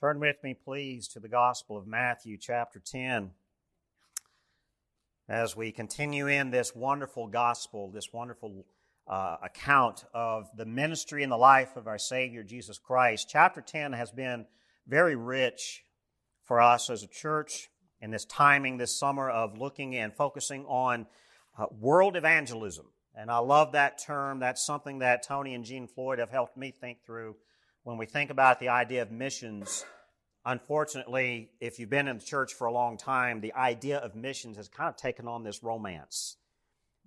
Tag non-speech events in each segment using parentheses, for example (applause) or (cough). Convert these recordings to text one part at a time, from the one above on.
Turn with me, please, to the Gospel of Matthew, chapter 10. As we continue in this wonderful gospel, this wonderful uh, account of the ministry and the life of our Savior, Jesus Christ, chapter 10 has been very rich for us as a church in this timing this summer of looking and focusing on uh, world evangelism. And I love that term. That's something that Tony and Jean Floyd have helped me think through when we think about the idea of missions, unfortunately, if you've been in the church for a long time, the idea of missions has kind of taken on this romance.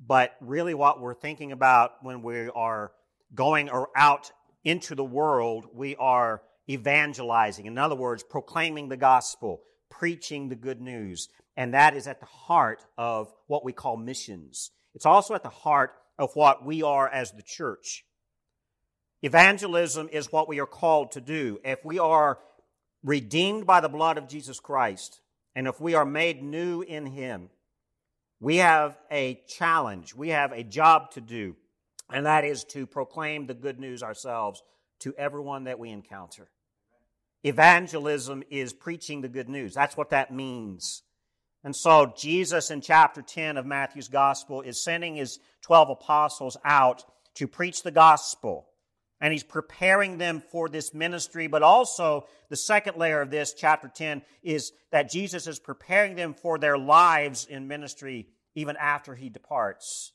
But really, what we're thinking about when we are going or out into the world, we are evangelizing. In other words, proclaiming the gospel, preaching the good news. And that is at the heart of what we call missions. It's also at the heart of what we are as the church. Evangelism is what we are called to do. If we are redeemed by the blood of Jesus Christ, and if we are made new in Him, we have a challenge. We have a job to do, and that is to proclaim the good news ourselves to everyone that we encounter. Evangelism is preaching the good news. That's what that means. And so Jesus in chapter 10 of Matthew's gospel is sending his 12 apostles out to preach the gospel and he's preparing them for this ministry. But also, the second layer of this, chapter 10, is that Jesus is preparing them for their lives in ministry even after he departs.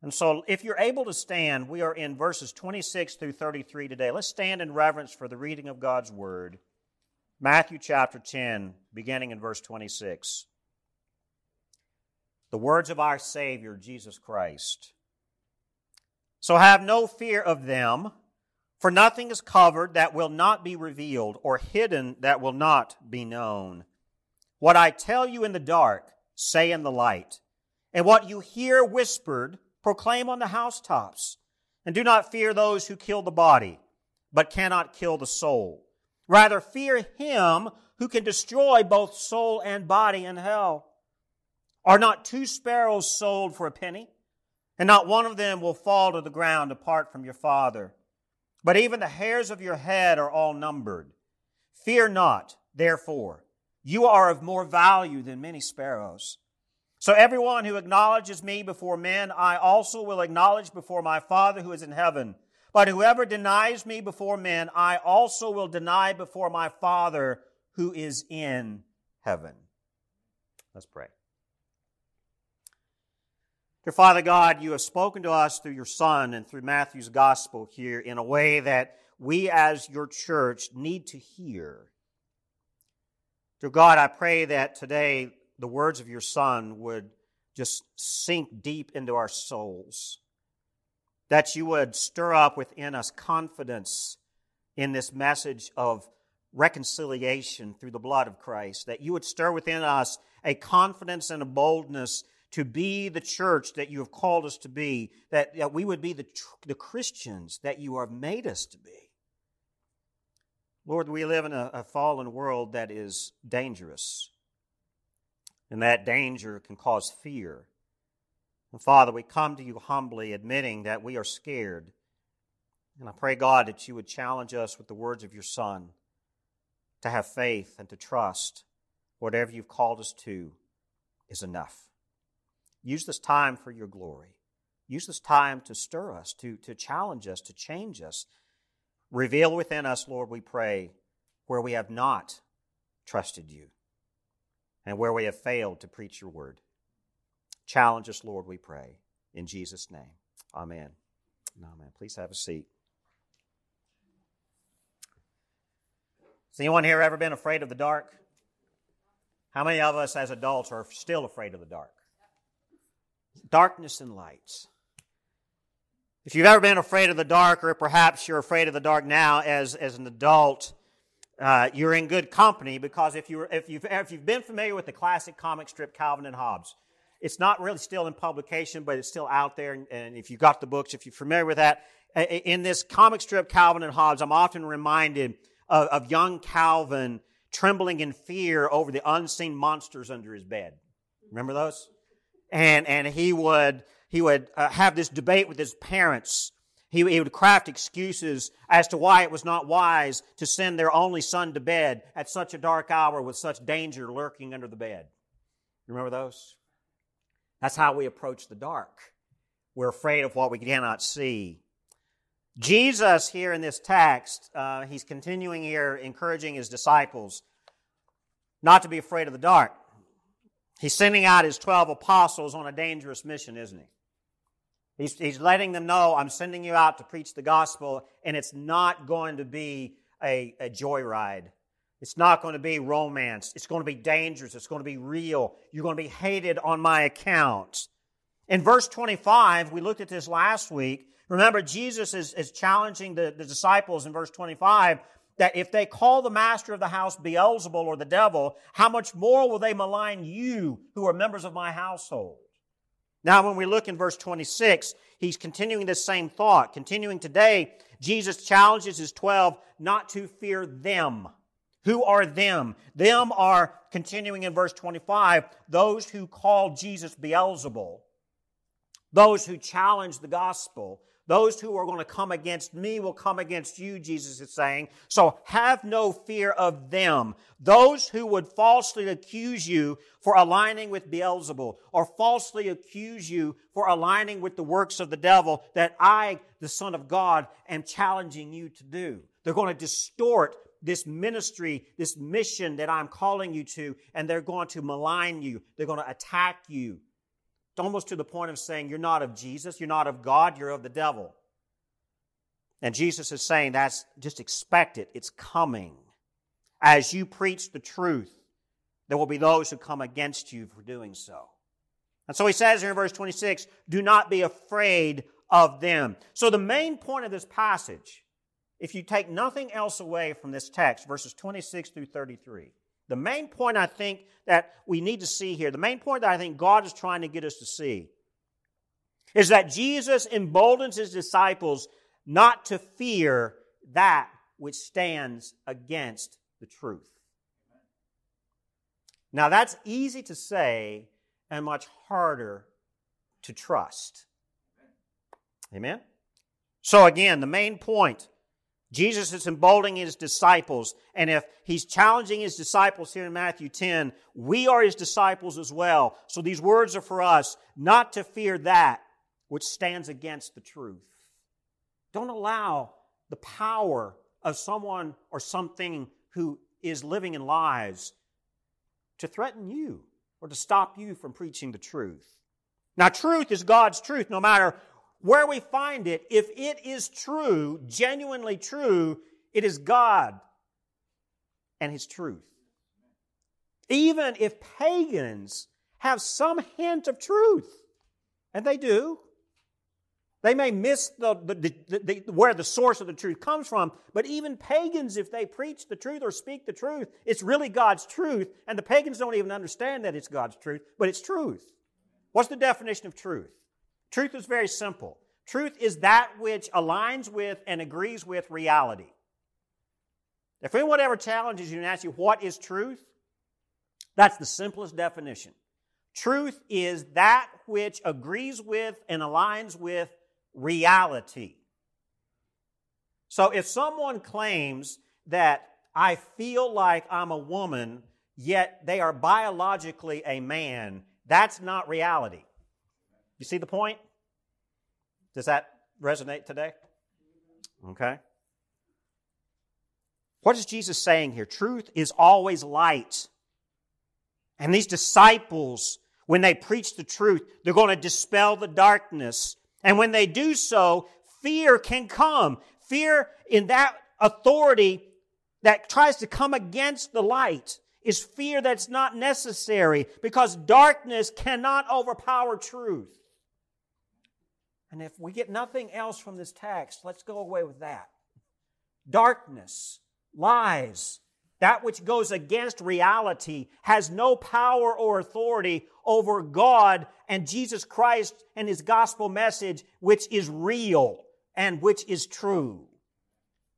And so, if you're able to stand, we are in verses 26 through 33 today. Let's stand in reverence for the reading of God's word. Matthew chapter 10, beginning in verse 26. The words of our Savior, Jesus Christ. So have no fear of them, for nothing is covered that will not be revealed, or hidden that will not be known. What I tell you in the dark, say in the light. And what you hear whispered, proclaim on the housetops. And do not fear those who kill the body, but cannot kill the soul. Rather, fear him who can destroy both soul and body in hell. Are not two sparrows sold for a penny? And not one of them will fall to the ground apart from your Father. But even the hairs of your head are all numbered. Fear not, therefore. You are of more value than many sparrows. So everyone who acknowledges me before men, I also will acknowledge before my Father who is in heaven. But whoever denies me before men, I also will deny before my Father who is in heaven. Let's pray. Dear Father God, you have spoken to us through your Son and through Matthew's gospel here in a way that we as your church need to hear. Dear God, I pray that today the words of your Son would just sink deep into our souls. That you would stir up within us confidence in this message of reconciliation through the blood of Christ. That you would stir within us a confidence and a boldness to be the church that you have called us to be, that, that we would be the, the Christians that you have made us to be. Lord, we live in a, a fallen world that is dangerous, and that danger can cause fear. And Father, we come to you humbly, admitting that we are scared. And I pray, God, that you would challenge us with the words of your Son to have faith and to trust whatever you've called us to is enough. Use this time for your glory. Use this time to stir us, to, to challenge us, to change us. Reveal within us, Lord, we pray, where we have not trusted you and where we have failed to preach your word. Challenge us, Lord, we pray. In Jesus' name. Amen. Amen. Please have a seat. Has anyone here ever been afraid of the dark? How many of us as adults are still afraid of the dark? Darkness and lights. If you've ever been afraid of the dark, or perhaps you're afraid of the dark now as, as an adult, uh, you're in good company because if, you if, you've, if you've been familiar with the classic comic strip Calvin and Hobbes, it's not really still in publication, but it's still out there. And, and if you've got the books, if you're familiar with that, in this comic strip Calvin and Hobbes, I'm often reminded of, of young Calvin trembling in fear over the unseen monsters under his bed. Remember those? And and he would he would uh, have this debate with his parents He, he would craft excuses as to why it was not wise to send their only son to bed at such a dark hour with such danger lurking under the bed. You remember those? That's how we approach the dark. We're afraid of what we cannot see. Jesus, here in this text, uh, he's continuing here, encouraging his disciples not to be afraid of the dark. He's sending out his 12 apostles on a dangerous mission, isn't he? He's, he's letting them know, I'm sending you out to preach the gospel, and it's not going to be a, a joyride. It's not going to be romance. It's going to be dangerous. It's going to be real. You're going to be hated on my account. In verse 25, we looked at this last week. Remember, Jesus is, is challenging the, the disciples in verse 25 that if they call the master of the house Beelzebul or the devil, how much more will they malign you who are members of my household? Now, when we look in verse 26, he's continuing this same thought. Continuing today, Jesus challenges his 12 not to fear them. Who are them? Them are, continuing in verse 25, those who call Jesus Beelzebul, those who challenge the gospel, those who are going to come against me will come against you, Jesus is saying. So have no fear of them. Those who would falsely accuse you for aligning with Beelzebul or falsely accuse you for aligning with the works of the devil that I, the Son of God, am challenging you to do. They're going to distort this ministry, this mission that I'm calling you to, and they're going to malign you. They're going to attack you almost to the point of saying, You're not of Jesus, you're not of God, you're of the devil. And Jesus is saying, That's just expect it, it's coming. As you preach the truth, there will be those who come against you for doing so. And so he says here in verse 26, Do not be afraid of them. So the main point of this passage, if you take nothing else away from this text, verses 26 through 33, the main point I think that we need to see here, the main point that I think God is trying to get us to see, is that Jesus emboldens his disciples not to fear that which stands against the truth. Now, that's easy to say and much harder to trust. Amen? So, again, the main point Jesus is emboldening his disciples. And if he's challenging his disciples here in Matthew 10, we are his disciples as well. So these words are for us not to fear that which stands against the truth. Don't allow the power of someone or something who is living in lies to threaten you or to stop you from preaching the truth. Now, truth is God's truth, no matter where we find it, if it is true, genuinely true, it is God and His truth. Even if pagans have some hint of truth, and they do, they may miss the, the, the, where the source of the truth comes from, but even pagans, if they preach the truth or speak the truth, it's really God's truth, and the pagans don't even understand that it's God's truth, but it's truth. What's the definition of truth? Truth is very simple. Truth is that which aligns with and agrees with reality. If anyone ever challenges you and asks you, what is truth? That's the simplest definition. Truth is that which agrees with and aligns with reality. So if someone claims that I feel like I'm a woman, yet they are biologically a man, that's not reality. You see the point? Does that resonate today? Okay. What is Jesus saying here? Truth is always light. And these disciples, when they preach the truth, they're going to dispel the darkness. And when they do so, fear can come. Fear in that authority that tries to come against the light is fear that's not necessary because darkness cannot overpower truth. And if we get nothing else from this text, let's go away with that. Darkness, lies, that which goes against reality has no power or authority over God and Jesus Christ and His gospel message, which is real and which is true.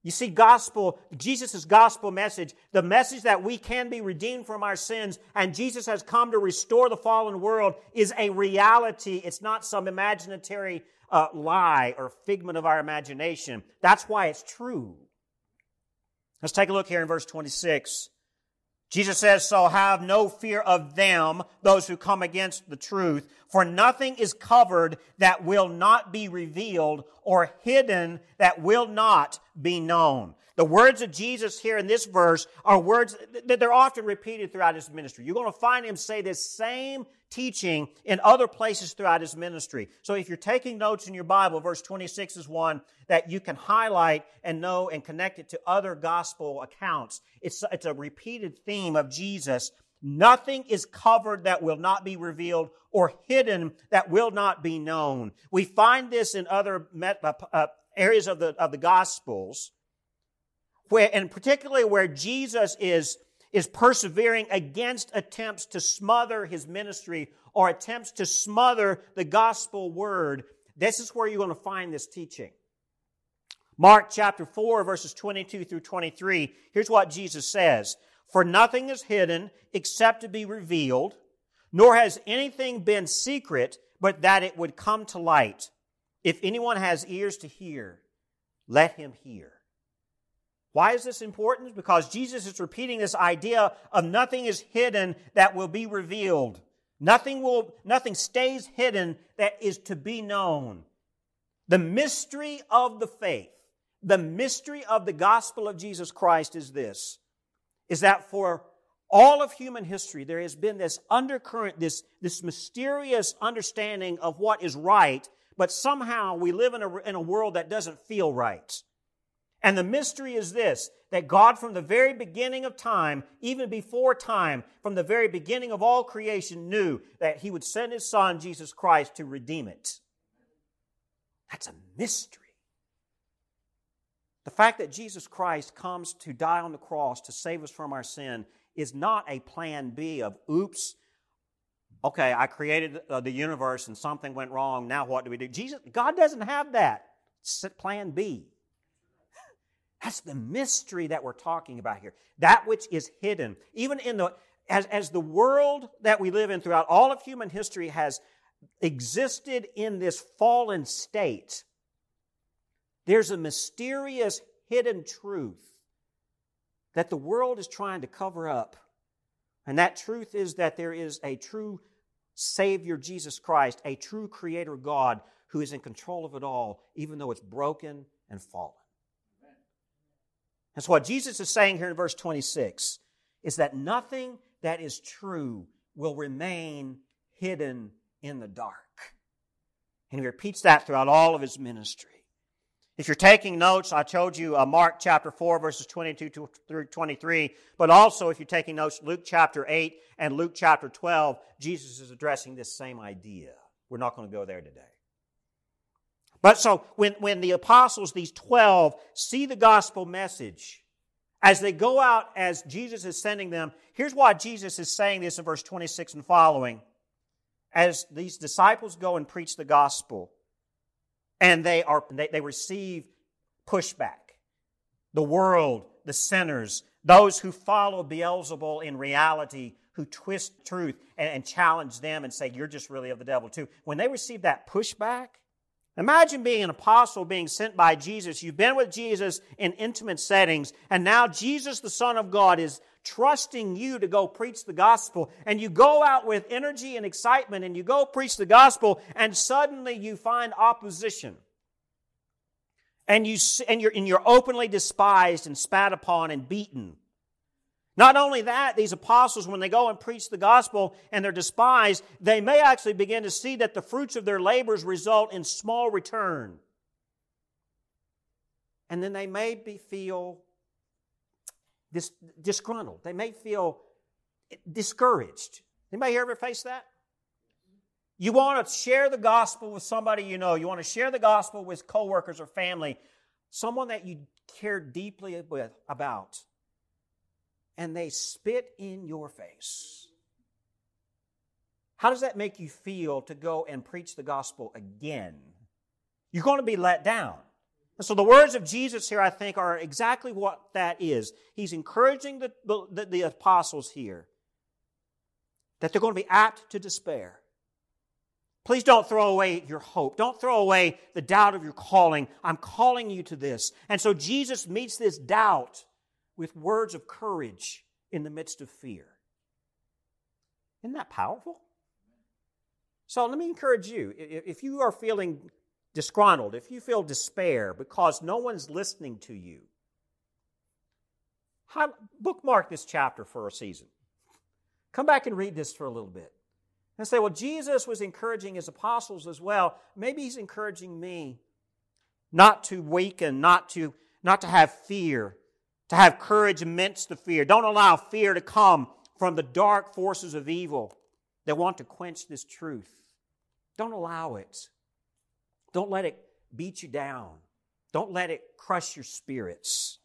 You see, gospel, Jesus' gospel message, the message that we can be redeemed from our sins and Jesus has come to restore the fallen world is a reality. It's not some imaginary uh, lie or figment of our imagination. That's why it's true. Let's take a look here in verse 26. Jesus says, So have no fear of them, those who come against the truth, for nothing is covered that will not be revealed or hidden that will not be known. The words of Jesus here in this verse are words that they're often repeated throughout his ministry. You're going to find him say this same teaching in other places throughout his ministry. So if you're taking notes in your Bible, verse 26 is one that you can highlight and know and connect it to other gospel accounts. It's, it's a repeated theme of Jesus. Nothing is covered that will not be revealed or hidden that will not be known. We find this in other uh, uh, areas of the, of the gospels where, and particularly where Jesus is, is persevering against attempts to smother his ministry or attempts to smother the gospel word, this is where you're going to find this teaching. Mark chapter 4, verses 22 through 23, here's what Jesus says For nothing is hidden except to be revealed, nor has anything been secret but that it would come to light. If anyone has ears to hear, let him hear. Why is this important? Because Jesus is repeating this idea of nothing is hidden that will be revealed. Nothing will, nothing stays hidden that is to be known. The mystery of the faith, the mystery of the gospel of Jesus Christ is this, is that for all of human history, there has been this undercurrent, this, this mysterious understanding of what is right, but somehow we live in a, in a world that doesn't feel right. And the mystery is this that God, from the very beginning of time, even before time, from the very beginning of all creation, knew that He would send His Son, Jesus Christ, to redeem it. That's a mystery. The fact that Jesus Christ comes to die on the cross to save us from our sin is not a plan B of, oops, okay, I created the universe and something went wrong. Now what do we do? Jesus, God doesn't have that. Plan B. That's the mystery that we're talking about here. That which is hidden. Even in the, as, as the world that we live in throughout all of human history has existed in this fallen state, there's a mysterious hidden truth that the world is trying to cover up. And that truth is that there is a true Savior, Jesus Christ, a true Creator God who is in control of it all, even though it's broken and fallen. That's what Jesus is saying here in verse 26 is that nothing that is true will remain hidden in the dark. And he repeats that throughout all of his ministry. If you're taking notes, I told you uh, Mark chapter 4, verses 22 through 23, but also if you're taking notes, Luke chapter 8 and Luke chapter 12, Jesus is addressing this same idea. We're not going to go there today. But so when, when the apostles, these 12, see the gospel message, as they go out as Jesus is sending them, here's why Jesus is saying this in verse 26 and following. As these disciples go and preach the gospel, and they are they, they receive pushback. The world, the sinners, those who follow Beelzebul in reality, who twist truth and, and challenge them and say, You're just really of the devil too. When they receive that pushback, Imagine being an apostle being sent by Jesus. You've been with Jesus in intimate settings, and now Jesus, the Son of God, is trusting you to go preach the gospel. And you go out with energy and excitement, and you go preach the gospel, and suddenly you find opposition. And, you, and, you're, and you're openly despised and spat upon and beaten. Not only that, these apostles, when they go and preach the gospel and they're despised, they may actually begin to see that the fruits of their labors result in small return. And then they may be feel dis- disgruntled. They may feel discouraged. Anybody here ever face that? You want to share the gospel with somebody you know. You want to share the gospel with coworkers or family, someone that you care deeply with, about and they spit in your face. How does that make you feel to go and preach the gospel again? You're going to be let down. And so the words of Jesus here, I think, are exactly what that is. He's encouraging the, the, the apostles here that they're going to be apt to despair. Please don't throw away your hope. Don't throw away the doubt of your calling. I'm calling you to this. And so Jesus meets this doubt with words of courage in the midst of fear. Isn't that powerful? So let me encourage you. If you are feeling disgruntled, if you feel despair because no one's listening to you, bookmark this chapter for a season. Come back and read this for a little bit. And say, well, Jesus was encouraging his apostles as well. Maybe he's encouraging me not to weaken, not to, not to have fear, to have courage amidst the fear. Don't allow fear to come from the dark forces of evil that want to quench this truth. Don't allow it. Don't let it beat you down. Don't let it crush your spirits.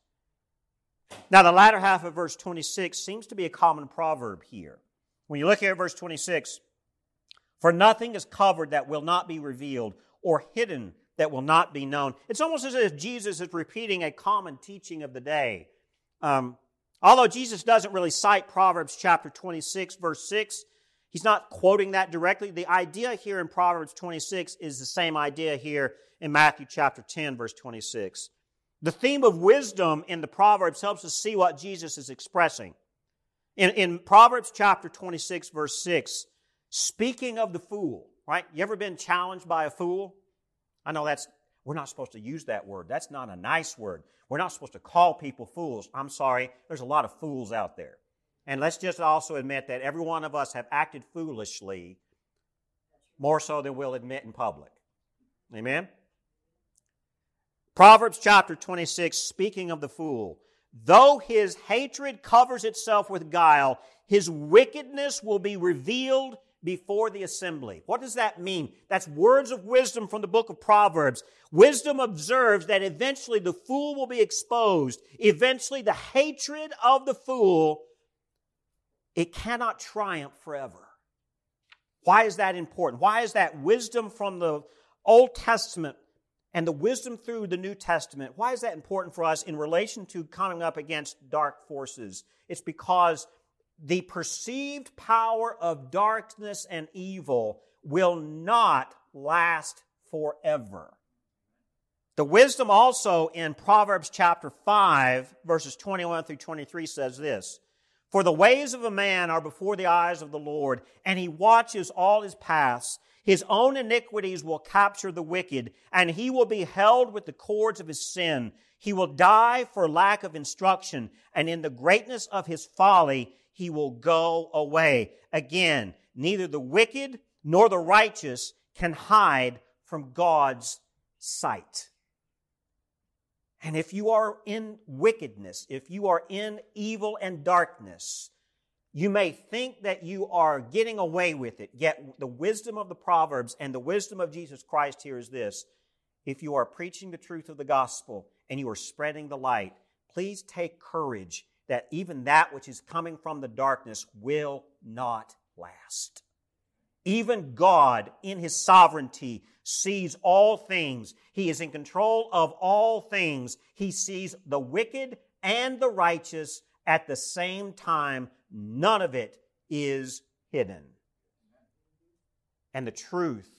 Now, the latter half of verse 26 seems to be a common proverb here. When you look here at verse 26, for nothing is covered that will not be revealed, or hidden that will not be known. It's almost as if Jesus is repeating a common teaching of the day. Um, although Jesus doesn't really cite Proverbs chapter 26, verse 6, He's not quoting that directly. The idea here in Proverbs 26 is the same idea here in Matthew chapter 10, verse 26. The theme of wisdom in the Proverbs helps us see what Jesus is expressing. In, in Proverbs chapter 26, verse 6, speaking of the fool, right? You ever been challenged by a fool? I know that's, we're not supposed to use that word. That's not a nice word. We're not supposed to call people fools. I'm sorry. There's a lot of fools out there. And let's just also admit that every one of us have acted foolishly more so than we'll admit in public. Amen? Proverbs chapter 26, speaking of the fool, though his hatred covers itself with guile, his wickedness will be revealed before the assembly. What does that mean? That's words of wisdom from the book of Proverbs. Wisdom observes that eventually the fool will be exposed. Eventually the hatred of the fool it cannot triumph forever. Why is that important? Why is that wisdom from the Old Testament and the wisdom through the New Testament, why is that important for us in relation to coming up against dark forces? It's because the perceived power of darkness and evil will not last forever. The wisdom also in Proverbs chapter 5, verses 21 through 23 says this for the ways of a man are before the eyes of the Lord, and he watches all his paths. His own iniquities will capture the wicked, and he will be held with the cords of his sin. He will die for lack of instruction, and in the greatness of his folly, he will go away. Again, neither the wicked nor the righteous can hide from God's sight. And if you are in wickedness, if you are in evil and darkness, you may think that you are getting away with it, yet the wisdom of the Proverbs and the wisdom of Jesus Christ here is this. If you are preaching the truth of the gospel and you are spreading the light, please take courage that even that which is coming from the darkness will not last. Even God, in His sovereignty, sees all things. He is in control of all things. He sees the wicked and the righteous at the same time. None of it is hidden. And the truth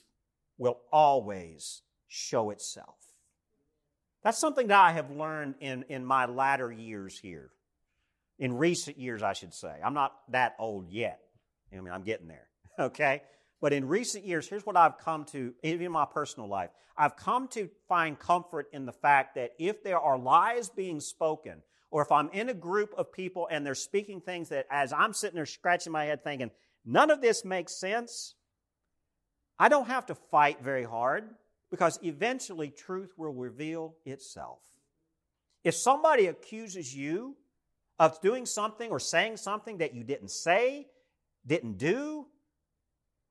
will always show itself. That's something that I have learned in, in my latter years here. In recent years, I should say. I'm not that old yet. I mean, I'm getting there. (laughs) Okay? But in recent years, here's what I've come to, even in my personal life. I've come to find comfort in the fact that if there are lies being spoken, or if I'm in a group of people and they're speaking things that as I'm sitting there scratching my head thinking, none of this makes sense, I don't have to fight very hard because eventually truth will reveal itself. If somebody accuses you of doing something or saying something that you didn't say, didn't do,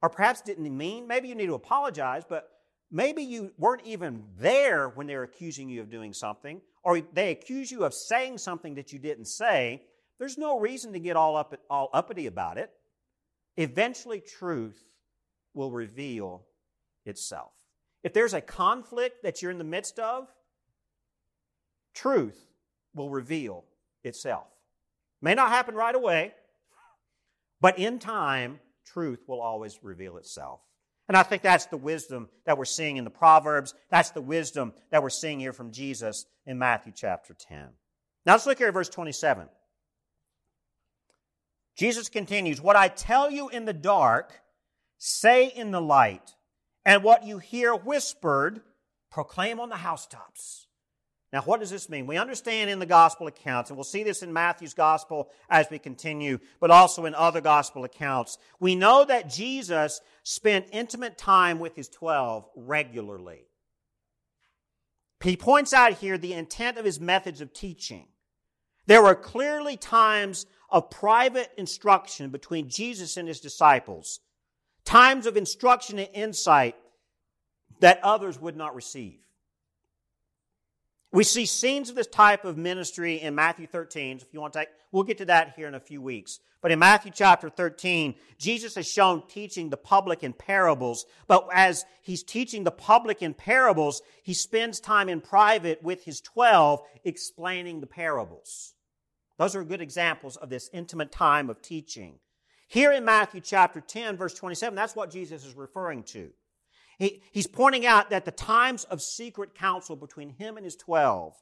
or perhaps didn't mean. Maybe you need to apologize, but maybe you weren't even there when they're accusing you of doing something, or they accuse you of saying something that you didn't say. There's no reason to get all up all uppity about it. Eventually, truth will reveal itself. If there's a conflict that you're in the midst of, truth will reveal itself. May not happen right away, but in time, truth will always reveal itself. And I think that's the wisdom that we're seeing in the Proverbs. That's the wisdom that we're seeing here from Jesus in Matthew chapter 10. Now let's look here at verse 27. Jesus continues, What I tell you in the dark, say in the light, and what you hear whispered, proclaim on the housetops. Now, what does this mean? We understand in the gospel accounts, and we'll see this in Matthew's gospel as we continue, but also in other gospel accounts. We know that Jesus spent intimate time with his 12 regularly. He points out here the intent of his methods of teaching. There were clearly times of private instruction between Jesus and his disciples, times of instruction and insight that others would not receive. We see scenes of this type of ministry in Matthew 13. If you want to take, we'll get to that here in a few weeks. But in Matthew chapter 13, Jesus is shown teaching the public in parables. But as he's teaching the public in parables, he spends time in private with his 12 explaining the parables. Those are good examples of this intimate time of teaching. Here in Matthew chapter 10, verse 27, that's what Jesus is referring to. He, he's pointing out that the times of secret counsel between him and his 12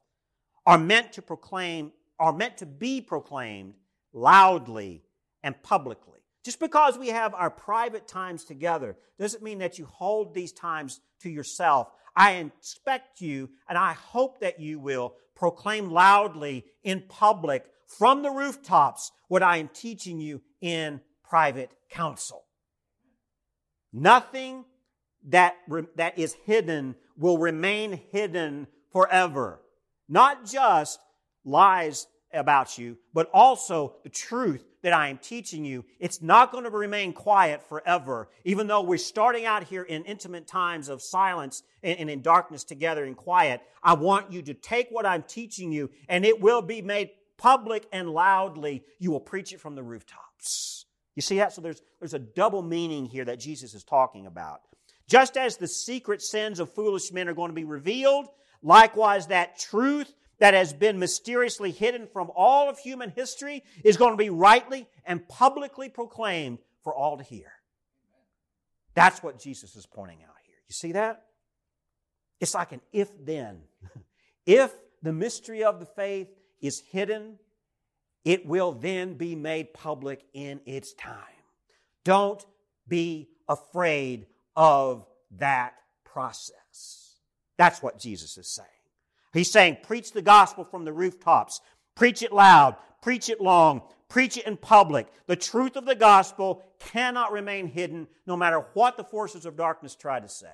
are meant to proclaim, are meant to be proclaimed loudly and publicly. Just because we have our private times together doesn't mean that you hold these times to yourself. I expect you and I hope that you will proclaim loudly in public from the rooftops what I am teaching you in private counsel. Nothing that, re- that is hidden will remain hidden forever. Not just lies about you, but also the truth that I am teaching you. It's not going to remain quiet forever, even though we're starting out here in intimate times of silence and, in darkness together in quiet. I want you to take what I'm teaching you and it will be made public and loudly. You will preach it from the rooftops. You see that? So there's, there's a double meaning here that Jesus is talking about. Just as the secret sins of foolish men are going to be revealed, likewise that truth that has been mysteriously hidden from all of human history is going to be rightly and publicly proclaimed for all to hear. That's what Jesus is pointing out here. You see that? It's like an if then. (laughs) if the mystery of the faith is hidden, it will then be made public in its time. Don't be afraid of that process. That's what Jesus is saying. He's saying, preach the gospel from the rooftops, preach it loud, preach it long, preach it in public. The truth of the gospel cannot remain hidden no matter what the forces of darkness try to say.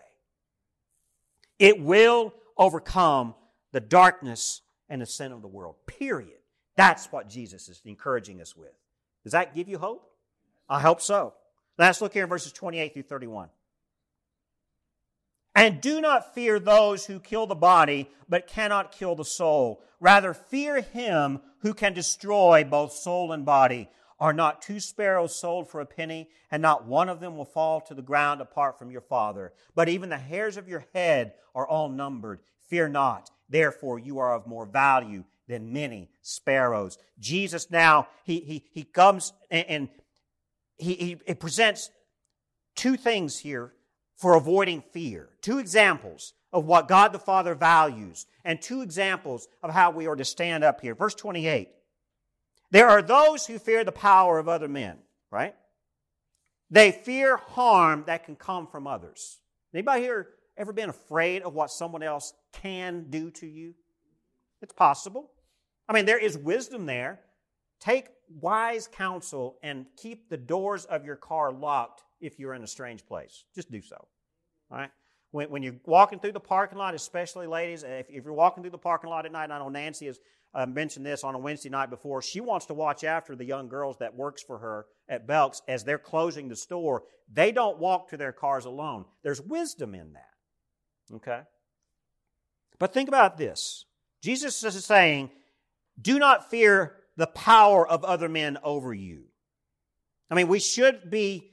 It will overcome the darkness and the sin of the world. Period. That's what Jesus is encouraging us with. Does that give you hope? I hope so. Let's look here in verses 28 through 31. And do not fear those who kill the body, but cannot kill the soul. Rather, fear him who can destroy both soul and body. Are not two sparrows sold for a penny, and not one of them will fall to the ground apart from your Father? But even the hairs of your head are all numbered. Fear not. Therefore, you are of more value than many sparrows. Jesus now, he, he, he comes and, and he, he, he presents two things here for avoiding fear. Two examples of what God the Father values, and two examples of how we are to stand up here. Verse 28. There are those who fear the power of other men, right? They fear harm that can come from others. Anybody here ever been afraid of what someone else can do to you? It's possible. I mean, there is wisdom there. Take wise counsel and keep the doors of your car locked if you're in a strange place. Just do so. All right? When, when you're walking through the parking lot, especially ladies, if, if you're walking through the parking lot at night, I know Nancy has uh, mentioned this on a Wednesday night before. She wants to watch after the young girls that works for her at Belk's as they're closing the store. They don't walk to their cars alone. There's wisdom in that. Okay? But think about this. Jesus is saying, do not fear the power of other men over you. I mean, we should be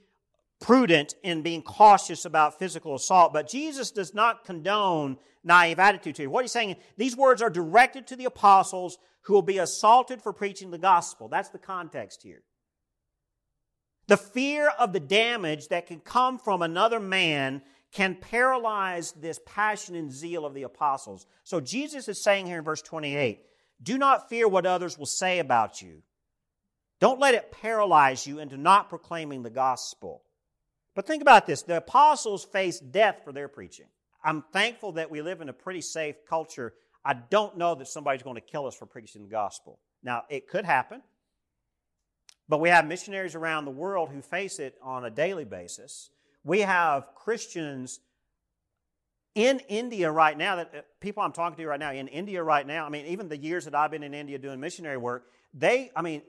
prudent in being cautious about physical assault, but Jesus does not condone naive attitude here. What he's saying, these words are directed to the apostles who will be assaulted for preaching the gospel. That's the context here. The fear of the damage that can come from another man can paralyze this passion and zeal of the apostles. So Jesus is saying here in verse 28 do not fear what others will say about you. Don't let it paralyze you into not proclaiming the gospel. But think about this the apostles faced death for their preaching. I'm thankful that we live in a pretty safe culture. I don't know that somebody's going to kill us for preaching the gospel. Now, it could happen, but we have missionaries around the world who face it on a daily basis. We have Christians in India right now, that uh, people I'm talking to right now, in India right now, I mean, even the years that I've been in India doing missionary work, they, I mean,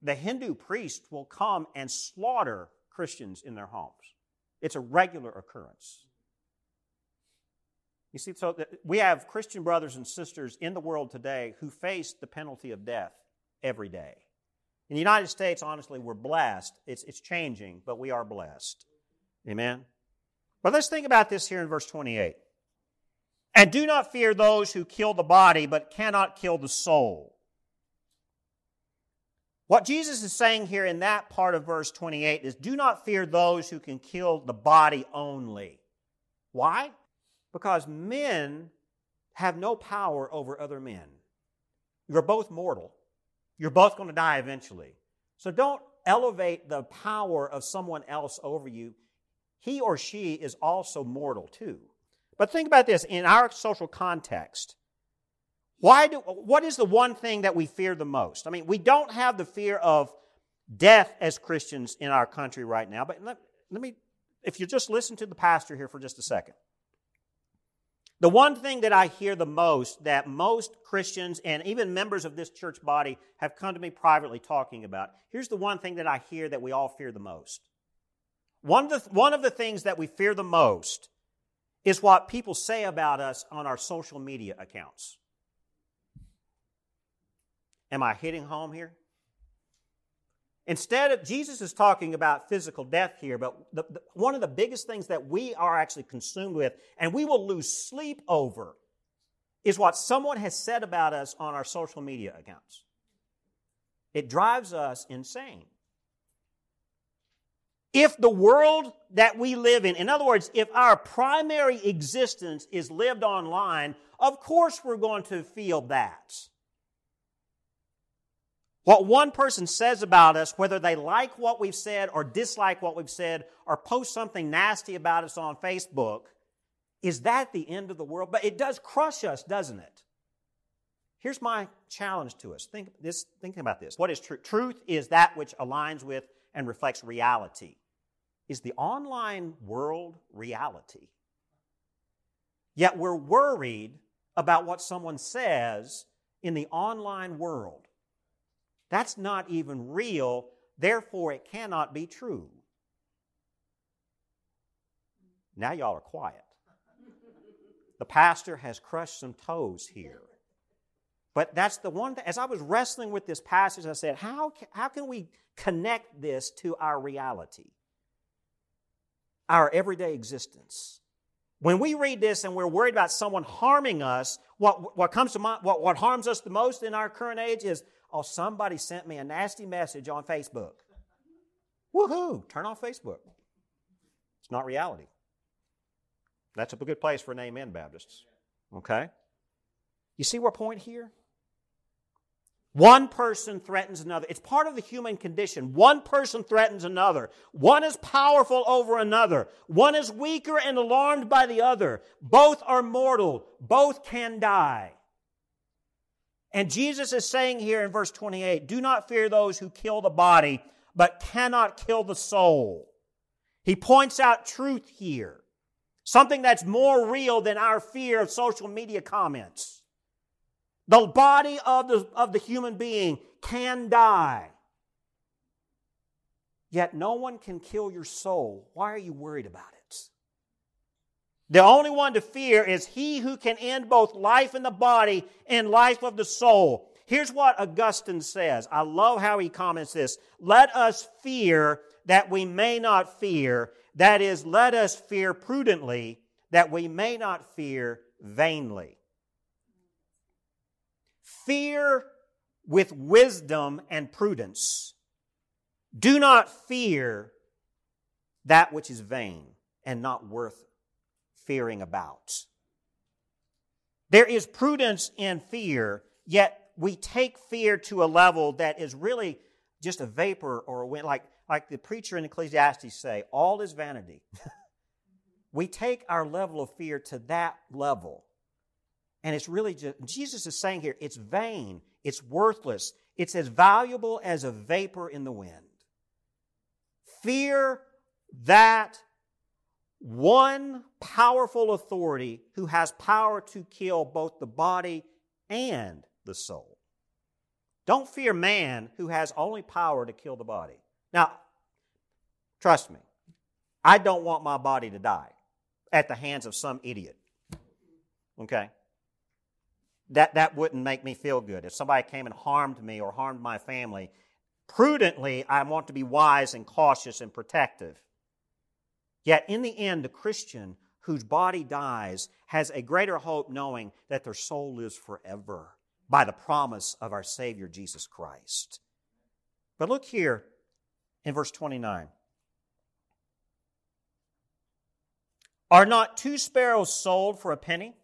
the Hindu priest will come and slaughter Christians in their homes. It's a regular occurrence. You see, so we have Christian brothers and sisters in the world today who face the penalty of death every day. In the United States, honestly, we're blessed. It's, it's changing, but we are blessed. Amen? But let's think about this here in verse 28. And do not fear those who kill the body, but cannot kill the soul. What Jesus is saying here in that part of verse 28 is do not fear those who can kill the body only. Why? Because men have no power over other men. You're both mortal. You're both going to die eventually. So don't elevate the power of someone else over you. He or she is also mortal too. But think about this in our social context. Why do, what is the one thing that we fear the most? I mean, we don't have the fear of death as Christians in our country right now, but let, let me, if you just listen to the pastor here for just a second. The one thing that I hear the most that most Christians and even members of this church body have come to me privately talking about, here's the one thing that I hear that we all fear the most. One of the, one of the things that we fear the most is what people say about us on our social media accounts. Am I hitting home here? Instead of, Jesus is talking about physical death here, but the, the, one of the biggest things that we are actually consumed with and we will lose sleep over is what someone has said about us on our social media accounts. It drives us insane. If the world that we live in, in other words, if our primary existence is lived online, of course we're going to feel that. What one person says about us, whether they like what we've said or dislike what we've said or post something nasty about us on Facebook, is that the end of the world? But it does crush us, doesn't it? Here's my challenge to us. Think this, thinking about this. What is truth? Truth is that which aligns with and reflects reality. Is the online world reality? Yet we're worried about what someone says in the online world. That's not even real, therefore it cannot be true. Now y'all are quiet. The pastor has crushed some toes here. But that's the one thing, as I was wrestling with this passage, I said, how, how can we connect this to our reality? Our everyday existence. When we read this and we're worried about someone harming us, what, what comes to mind, what, what harms us the most in our current age is oh, somebody sent me a nasty message on Facebook. Woohoo! Turn off Facebook. It's not reality. That's a good place for an amen, Baptists. Okay? You see our point here? One person threatens another. It's part of the human condition. One person threatens another. One is powerful over another. One is weaker and alarmed by the other. Both are mortal. Both can die. And Jesus is saying here in verse 28 do not fear those who kill the body, but cannot kill the soul. He points out truth here, something that's more real than our fear of social media comments. The body of the, of the human being can die. Yet no one can kill your soul. Why are you worried about it? The only one to fear is he who can end both life in the body and life of the soul. Here's what Augustine says. I love how he comments this. Let us fear that we may not fear. That is, let us fear prudently that we may not fear vainly. Fear with wisdom and prudence Do not fear that which is vain and not worth fearing about. There is prudence in fear, yet we take fear to a level that is really just a vapor or a wind, like, like the preacher in Ecclesiastes say, all is vanity. (laughs) we take our level of fear to that level. And it's really just, Jesus is saying here, it's vain, it's worthless, it's as valuable as a vapor in the wind. Fear that one powerful authority who has power to kill both the body and the soul. Don't fear man who has only power to kill the body. Now, trust me, I don't want my body to die at the hands of some idiot. Okay? That, that wouldn't make me feel good. If somebody came and harmed me or harmed my family, prudently, I want to be wise and cautious and protective. Yet, in the end, the Christian whose body dies has a greater hope knowing that their soul lives forever by the promise of our Savior Jesus Christ. But look here in verse 29. Are not two sparrows sold for a penny?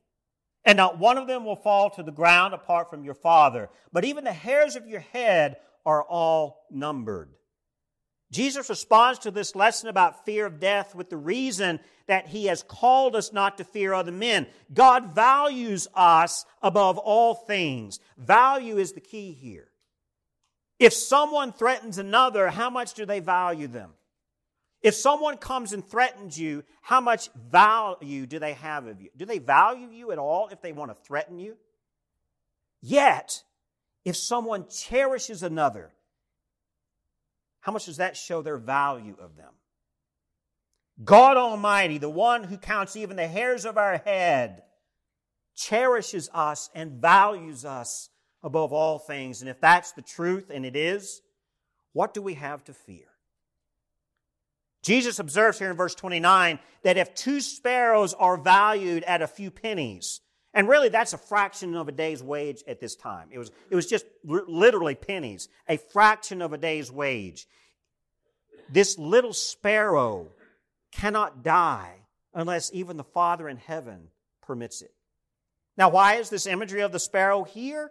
And not one of them will fall to the ground apart from your Father. But even the hairs of your head are all numbered. Jesus responds to this lesson about fear of death with the reason that he has called us not to fear other men. God values us above all things. Value is the key here. If someone threatens another, how much do they value them? If someone comes and threatens you, how much value do they have of you? Do they value you at all if they want to threaten you? Yet, if someone cherishes another, how much does that show their value of them? God Almighty, the one who counts even the hairs of our head, cherishes us and values us above all things. And if that's the truth, and it is, what do we have to fear? Jesus observes here in verse 29 that if two sparrows are valued at a few pennies, and really, that's a fraction of a day's wage at this time. It was, it was just literally pennies, a fraction of a day's wage. This little sparrow cannot die unless even the Father in heaven permits it. Now, why is this imagery of the sparrow here?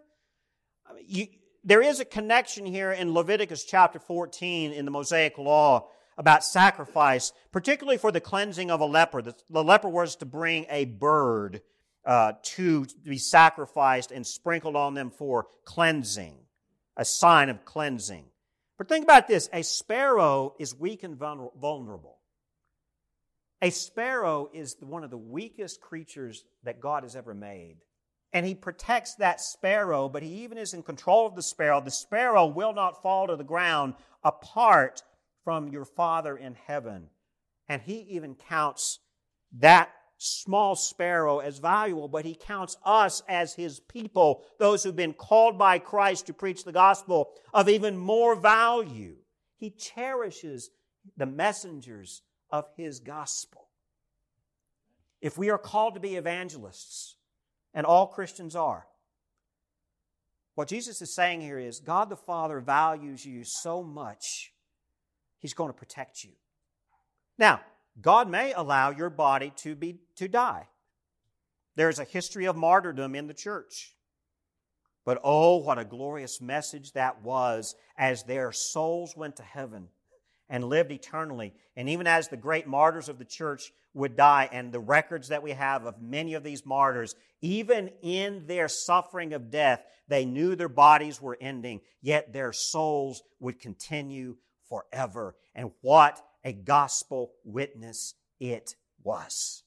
You, there is a connection here in Leviticus chapter 14 in the Mosaic Law about sacrifice, particularly for the cleansing of a leper. The, the leper was to bring a bird uh, to be sacrificed and sprinkled on them for cleansing, a sign of cleansing. But think about this a sparrow is weak and vulnerable. A sparrow is one of the weakest creatures that God has ever made. And he protects that sparrow, but he even is in control of the sparrow. The sparrow will not fall to the ground apart from your Father in heaven. And he even counts that small sparrow as valuable, but he counts us as his people, those who've been called by Christ to preach the gospel, of even more value. He cherishes the messengers of his gospel. If we are called to be evangelists, and all Christians are, what Jesus is saying here is God the Father values you so much, he's going to protect you. Now, God may allow your body to be to die. There's a history of martyrdom in the church. But oh, what a glorious message that was as their souls went to heaven and lived eternally. And even as the great martyrs of the church would die, and the records that we have of many of these martyrs, even in their suffering of death, they knew their bodies were ending, yet their souls would continue forever. And what a gospel witness it was.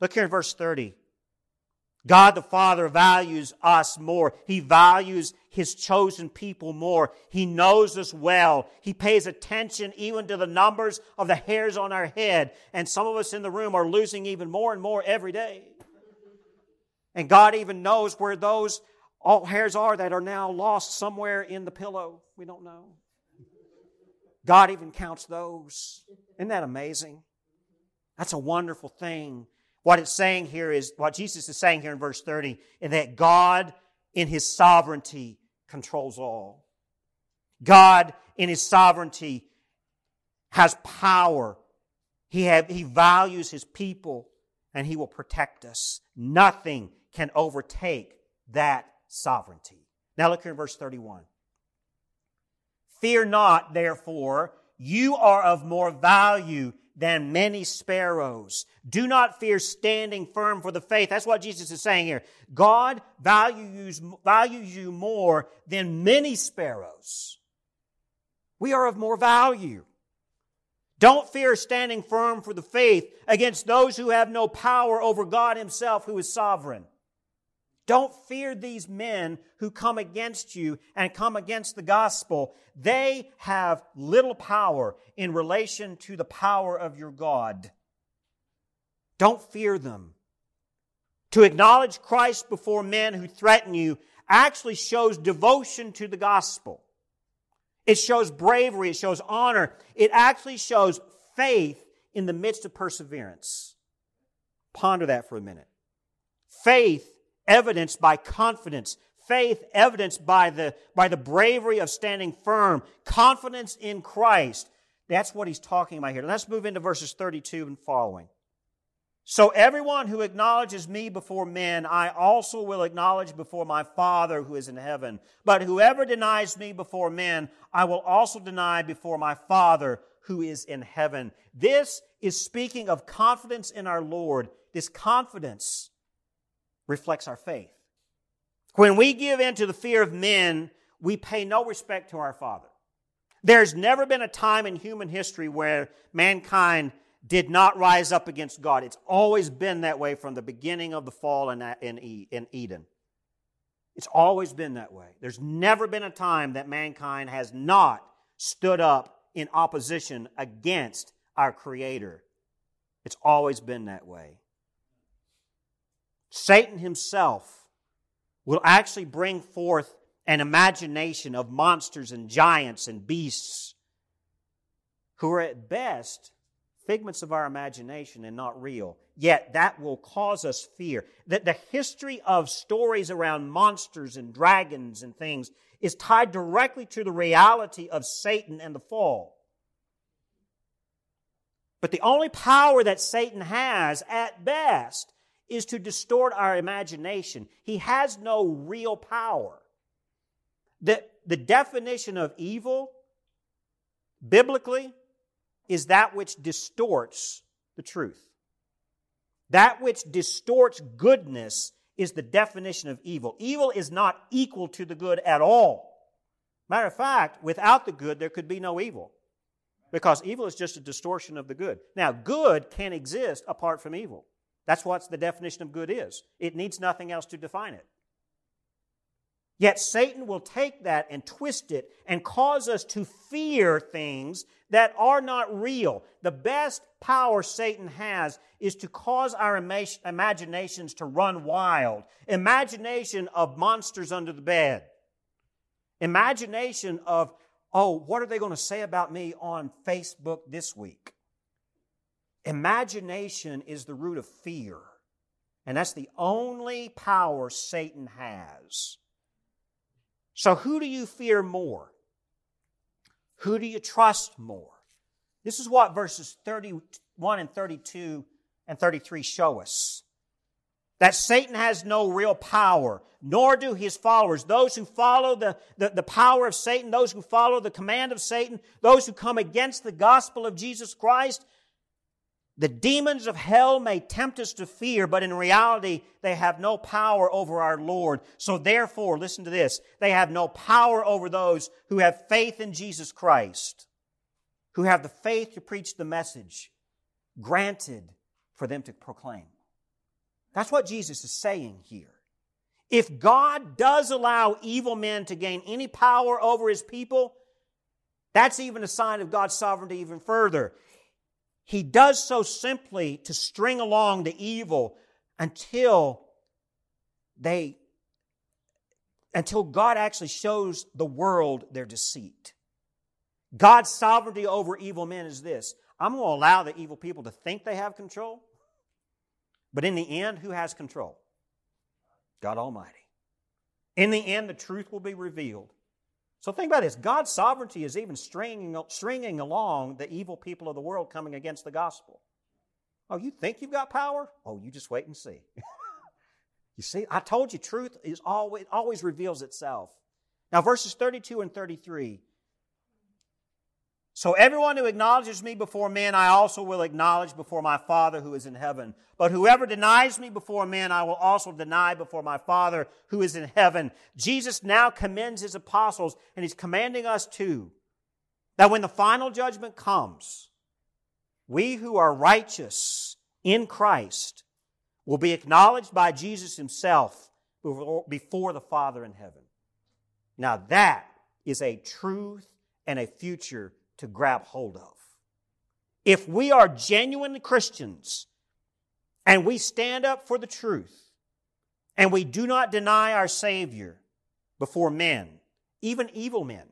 Look here in verse 30. God the Father values us more. He values His chosen people more. He knows us well. He pays attention even to the numbers of the hairs on our head. And some of us in the room are losing even more and more every day. And God even knows where those all hairs are that are now lost somewhere in the pillow. We don't know. God even counts those. Isn't that amazing? That's a wonderful thing. What it's saying here is, what Jesus is saying here in verse 30, is that God, in His sovereignty, controls all. God in His sovereignty, has power. He, have, he values His people, and He will protect us. Nothing can overtake that sovereignty. Now look here in verse 31. Fear not, therefore, you are of more value than many sparrows. Do not fear standing firm for the faith. That's what Jesus is saying here. God values, values you more than many sparrows. We are of more value. Don't fear standing firm for the faith against those who have no power over God Himself, who is sovereign. Don't fear these men who come against you and come against the gospel. They have little power in relation to the power of your God. Don't fear them. To acknowledge Christ before men who threaten you actually shows devotion to the gospel. It shows bravery. It shows honor. It actually shows faith in the midst of perseverance. Ponder that for a minute. Faith evidenced by confidence, faith evidenced by the, by the bravery of standing firm, confidence in Christ. That's what he's talking about here. Let's move into verses 32 and following. So everyone who acknowledges me before men, I also will acknowledge before my Father who is in heaven. But whoever denies me before men, I will also deny before my Father who is in heaven. This is speaking of confidence in our Lord. This confidence reflects our faith. When we give in to the fear of men, we pay no respect to our Father. There's never been a time in human history where mankind did not rise up against God. It's always been that way from the beginning of the fall in, Eden. It's always been that way. There's never been a time that mankind has not stood up in opposition against our Creator. It's always been that way. Satan himself will actually bring forth an imagination of monsters and giants and beasts who are at best figments of our imagination and not real. Yet that will cause us fear. That the history of stories around monsters and dragons and things is tied directly to the reality of Satan and the fall. But the only power that Satan has at best is to distort our imagination. He has no real power. The, the definition of evil, biblically, is that which distorts the truth. That which distorts goodness is the definition of evil. Evil is not equal to the good at all. Matter of fact, without the good, there could be no evil. Because evil is just a distortion of the good. Now, good can exist apart from evil. That's what the definition of good is. It needs nothing else to define it. Yet Satan will take that and twist it and cause us to fear things that are not real. The best power Satan has is to cause our imaginations to run wild. Imagination of monsters under the bed. Imagination of, oh, what are they going to say about me on Facebook this week? Imagination is the root of fear. And that's the only power Satan has. So, who do you fear more? Who do you trust more? This is what verses 31 and 32 and 33 show us. That Satan has no real power, nor do his followers. Those who follow the, the, the, power of Satan, those who follow the command of Satan, those who come against the gospel of Jesus Christ, the demons of hell may tempt us to fear, but in reality, they have no power over our Lord. So therefore, listen to this, they have no power over those who have faith in Jesus Christ, who have the faith to preach the message granted for them to proclaim. That's what Jesus is saying here. If God does allow evil men to gain any power over his people, that's even a sign of God's sovereignty even further. He does so simply to string along the evil until they until God actually shows the world their deceit. God's sovereignty over evil men is this. I'm going to allow the evil people to think they have control, but in the end, who has control? God Almighty. In the end, the truth will be revealed. So think about this God's sovereignty is even stringing, stringing along the evil people of the world coming against the gospel. Oh, you think you've got power? Oh, you just wait and see. (laughs) you see, I told you truth is always, always reveals itself. Now, verses 32 and 33 so everyone who acknowledges me before men, I also will acknowledge before my Father who is in heaven. But whoever denies me before men, I will also deny before my Father who is in heaven. Jesus now commends his apostles, and he's commanding us too, that when the final judgment comes, we who are righteous in Christ will be acknowledged by Jesus himself before the Father in heaven. Now that is a truth and a future to grab hold of. If we are genuine Christians and we stand up for the truth and we do not deny our Savior before men, even evil men,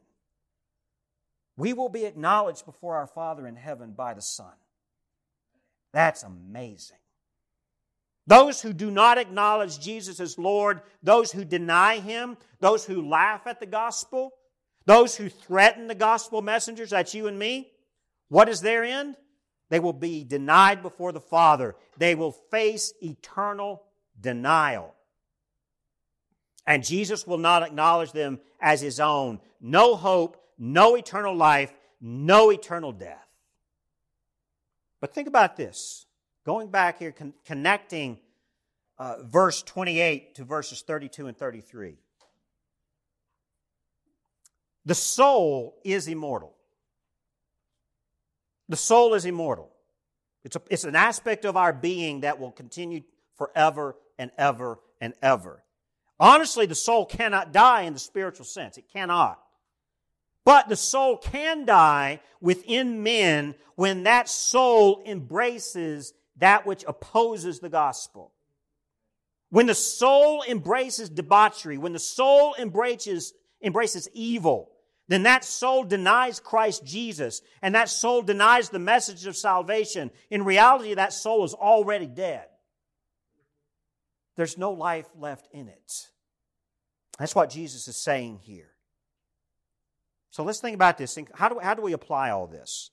we will be acknowledged before our Father in heaven by the Son. That's amazing. Those who do not acknowledge Jesus as Lord, those who deny Him, those who laugh at the gospel, those who threaten the gospel messengers, that's you and me, what is their end? They will be denied before the Father. They will face eternal denial. And Jesus will not acknowledge them as his own. No hope, no eternal life, no eternal death. But think about this. Going back here, con- connecting uh, verse 28 to verses 32 and 33. The soul is immortal. The soul is immortal. It's, a, it's an aspect of our being that will continue forever and ever and ever. Honestly, the soul cannot die in the spiritual sense. It cannot. But the soul can die within men when that soul embraces that which opposes the gospel. When the soul embraces debauchery, when the soul embraces embraces evil, then that soul denies Christ Jesus and that soul denies the message of salvation. In reality, that soul is already dead. There's no life left in it. That's what Jesus is saying here. So let's think about this. How do, how do we apply all this?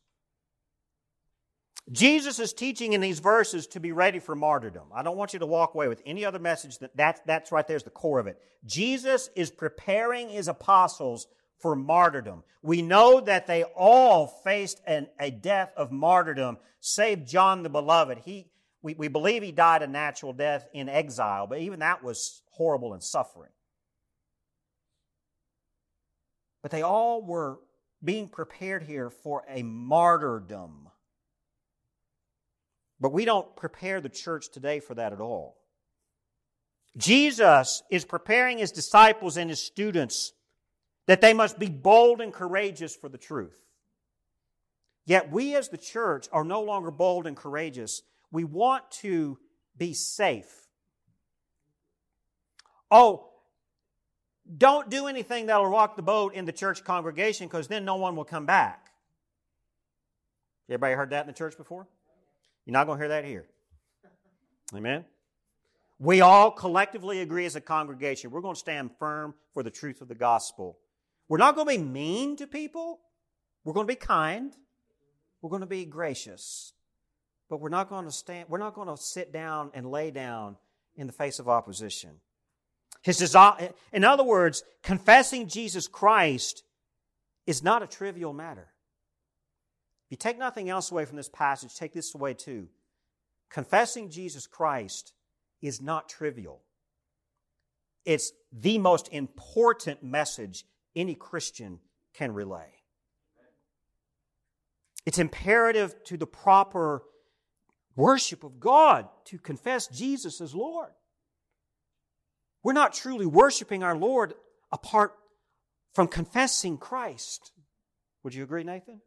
Jesus is teaching in these verses to be ready for martyrdom. I don't want you to walk away with any other message that, that that's right there's the core of it. Jesus is preparing his apostles for martyrdom. We know that they all faced an, a death of martyrdom, save John the Beloved. He, we, we believe he died a natural death in exile, but even that was horrible and suffering. But they all were being prepared here for a martyrdom. But we don't prepare the church today for that at all. Jesus is preparing his disciples and his students that they must be bold and courageous for the truth. Yet we as the church are no longer bold and courageous. We want to be safe. Oh, don't do anything that'll rock the boat in the church congregation because then no one will come back. Everybody heard that in the church before? You're not going to hear that here. Amen? We all collectively agree as a congregation, we're going to stand firm for the truth of the gospel. We're not going to be mean to people. We're going to be kind. We're going to be gracious. But we're not going to stand, we're not going to sit down and lay down in the face of opposition. His desire, in other words, confessing Jesus Christ is not a trivial matter. If you take nothing else away from this passage, take this away too. Confessing Jesus Christ is not trivial. It's the most important message any Christian can relay. It's imperative to the proper worship of God to confess Jesus as Lord. We're not truly worshiping our Lord apart from confessing Christ. Would you agree, Nathan?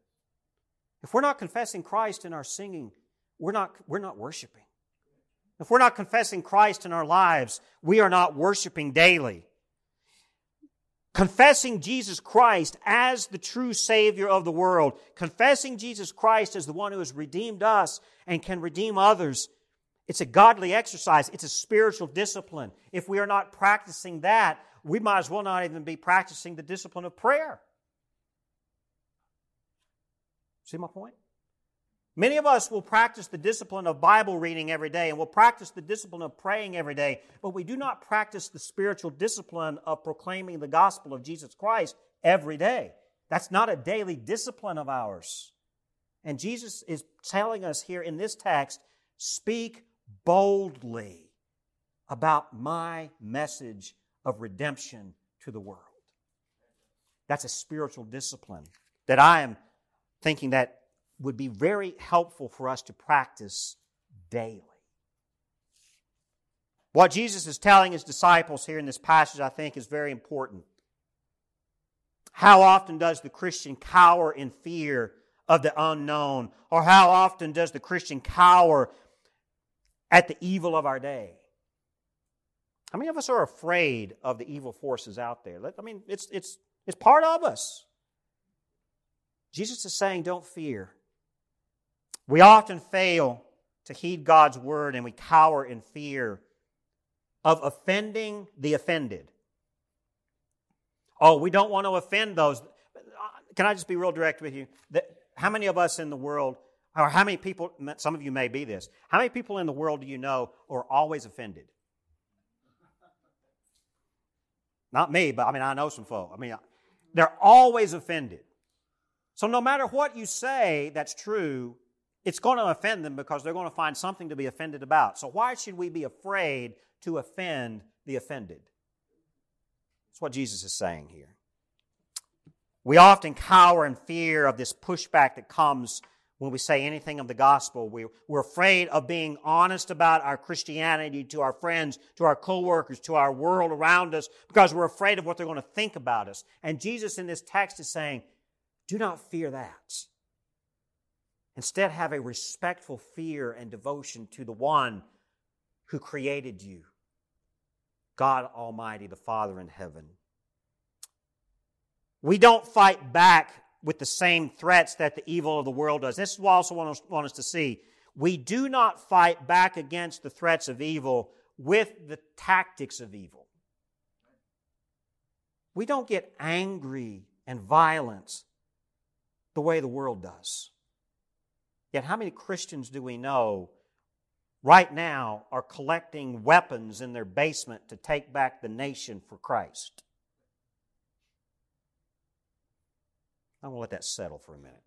If we're not confessing Christ in our singing, we're not, we're not worshiping. If we're not confessing Christ in our lives, we are not worshiping daily. Confessing Jesus Christ as the true Savior of the world, confessing Jesus Christ as the one who has redeemed us and can redeem others, It's a godly exercise. It's a spiritual discipline. If we are not practicing that, we might as well not even be practicing the discipline of prayer. See my point? Many of us will practice the discipline of Bible reading every day and will practice the discipline of praying every day, but we do not practice the spiritual discipline of proclaiming the gospel of Jesus Christ every day. That's not a daily discipline of ours. And Jesus is telling us here in this text speak boldly about my message of redemption to the world. That's a spiritual discipline that I am thinking that would be very helpful for us to practice daily. What Jesus is telling his disciples here in this passage, I think, is very important. How often does the Christian cower in fear of the unknown? Or how often does the Christian cower at the evil of our day? How many of us are afraid of the evil forces out there? I mean, it's, it's, it's part of us. Jesus is saying, don't fear. We often fail to heed God's word and we cower in fear of offending the offended. Oh, we don't want to offend those. Can I just be real direct with you? How many of us in the world, or how many people, some of you may be this, how many people in the world do you know are always offended? Not me, but I mean, I know some folk. I mean, they're always offended. So no matter what you say that's true, it's going to offend them because they're going to find something to be offended about. So why should we be afraid to offend the offended? That's what Jesus is saying here. We often cower in fear of this pushback that comes when we say anything of the gospel. We, we're afraid of being honest about our Christianity to our friends, to our coworkers, to our world around us, because we're afraid of what they're going to think about us. And Jesus in this text is saying, do not fear that. Instead, have a respectful fear and devotion to the one who created you, God Almighty, the Father in heaven. We don't fight back with the same threats that the evil of the world does. This is what I also want us, want us to see. We do not fight back against the threats of evil with the tactics of evil. We don't get angry and violent the way the world does. Yet, how many Christians do we know right now are collecting weapons in their basement to take back the nation for Christ? I'm going to let that settle for a minute.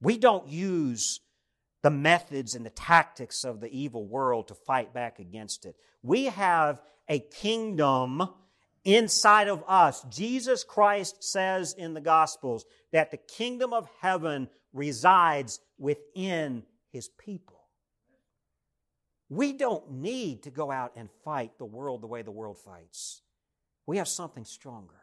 We don't use the methods and the tactics of the evil world to fight back against it. We have a kingdom inside of us. Jesus Christ says in the Gospels that the kingdom of heaven resides within his people. We don't need to go out and fight the world the way the world fights. We have something stronger.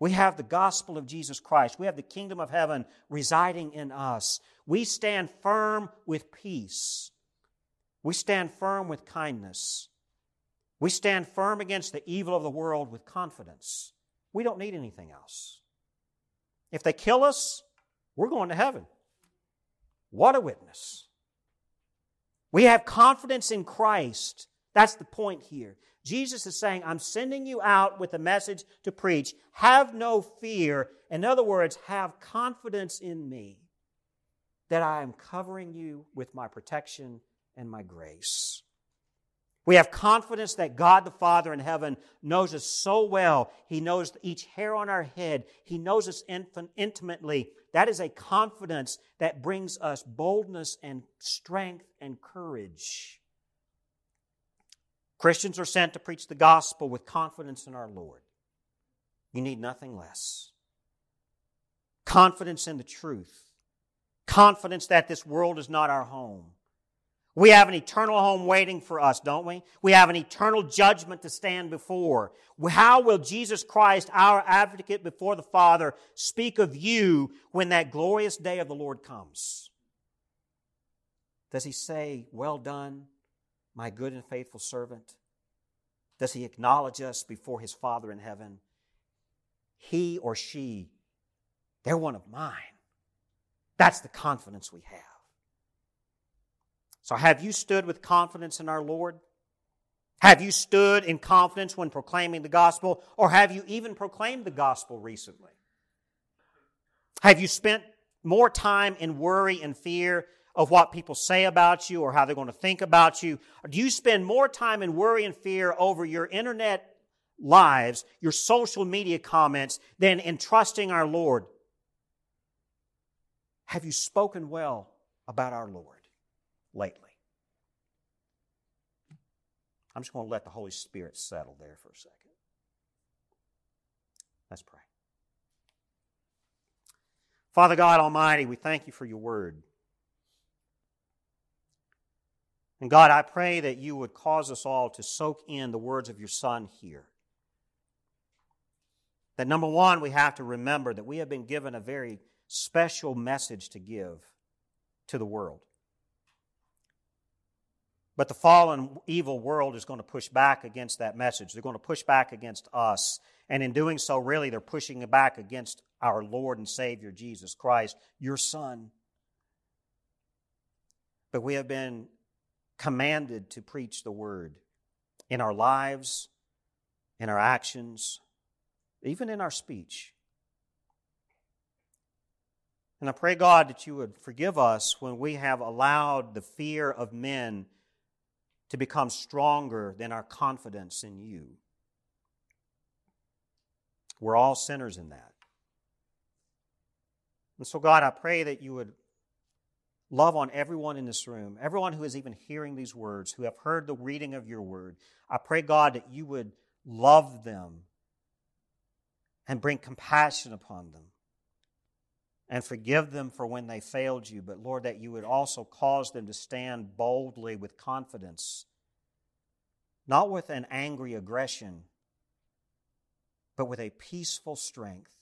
We have the gospel of Jesus Christ. We have the kingdom of heaven residing in us. We stand firm with peace. We stand firm with kindness. We stand firm against the evil of the world with confidence. We don't need anything else. If they kill us, we're going to heaven. What a witness. We have confidence in Christ. That's the point here. Jesus is saying, I'm sending you out with a message to preach. Have no fear. In other words, have confidence in me that I am covering you with my protection and my grace. We have confidence that God the Father in heaven knows us so well. He knows each hair on our head. He knows us intimately. That is a confidence that brings us boldness and strength and courage. Christians are sent to preach the gospel with confidence in our Lord. You need nothing less. Confidence in the truth. Confidence that this world is not our home. We have an eternal home waiting for us, don't we? We have an eternal judgment to stand before. How will Jesus Christ, our advocate before the Father, speak of you when that glorious day of the Lord comes? Does he say, Well done, my good and faithful servant? Does he acknowledge us before his Father in heaven? He or she, they're one of mine. That's the confidence we have. So, have you stood with confidence in our Lord? Have you stood in confidence when proclaiming the gospel, or have you even proclaimed the gospel recently? Have you spent more time in worry and fear of what people say about you or how they're going to think about you? Or do you spend more time in worry and fear over your internet lives, your social media comments, than in trusting our Lord? Have you spoken well about our Lord lately? I'm just going to let the Holy Spirit settle there for a second. Let's pray. Father God Almighty, we thank you for your word. And God, I pray that you would cause us all to soak in the words of your Son here. That number one, we have to remember that we have been given a very special message to give to the world. But the fallen, evil world is going to push back against that message. They're going to push back against us. And in doing so, really, they're pushing back against our Lord and Savior, Jesus Christ, your Son. But we have been commanded to preach the Word in our lives, in our actions, even in our speech. And I pray, God, that you would forgive us when we have allowed the fear of men to become stronger than our confidence in you. We're all sinners in that. And so, God, I pray that you would love on everyone in this room, everyone who is even hearing these words, who have heard the reading of your word. I pray, God, that you would love them and bring compassion upon them and forgive them for when they failed you, but Lord, that you would also cause them to stand boldly with confidence, not with an angry aggression, but with a peaceful strength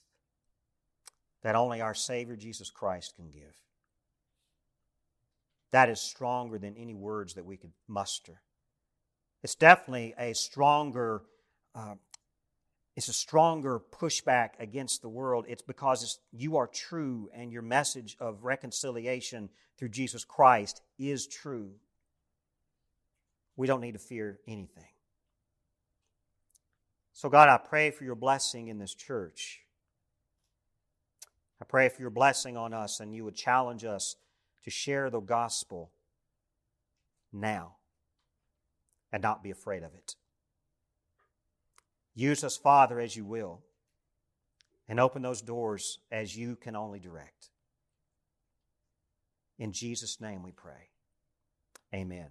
that only our Savior Jesus Christ can give. That is stronger than any words that we could muster. It's definitely a stronger uh, it's a stronger pushback against the world. It's because you are true and your message of reconciliation through Jesus Christ is true. We don't need to fear anything. So, God, I pray for your blessing in this church. I pray for your blessing on us and you would challenge us to share the gospel now and not be afraid of it. Use us, Father, as you will, and open those doors as you can only direct. In Jesus' name we pray. Amen.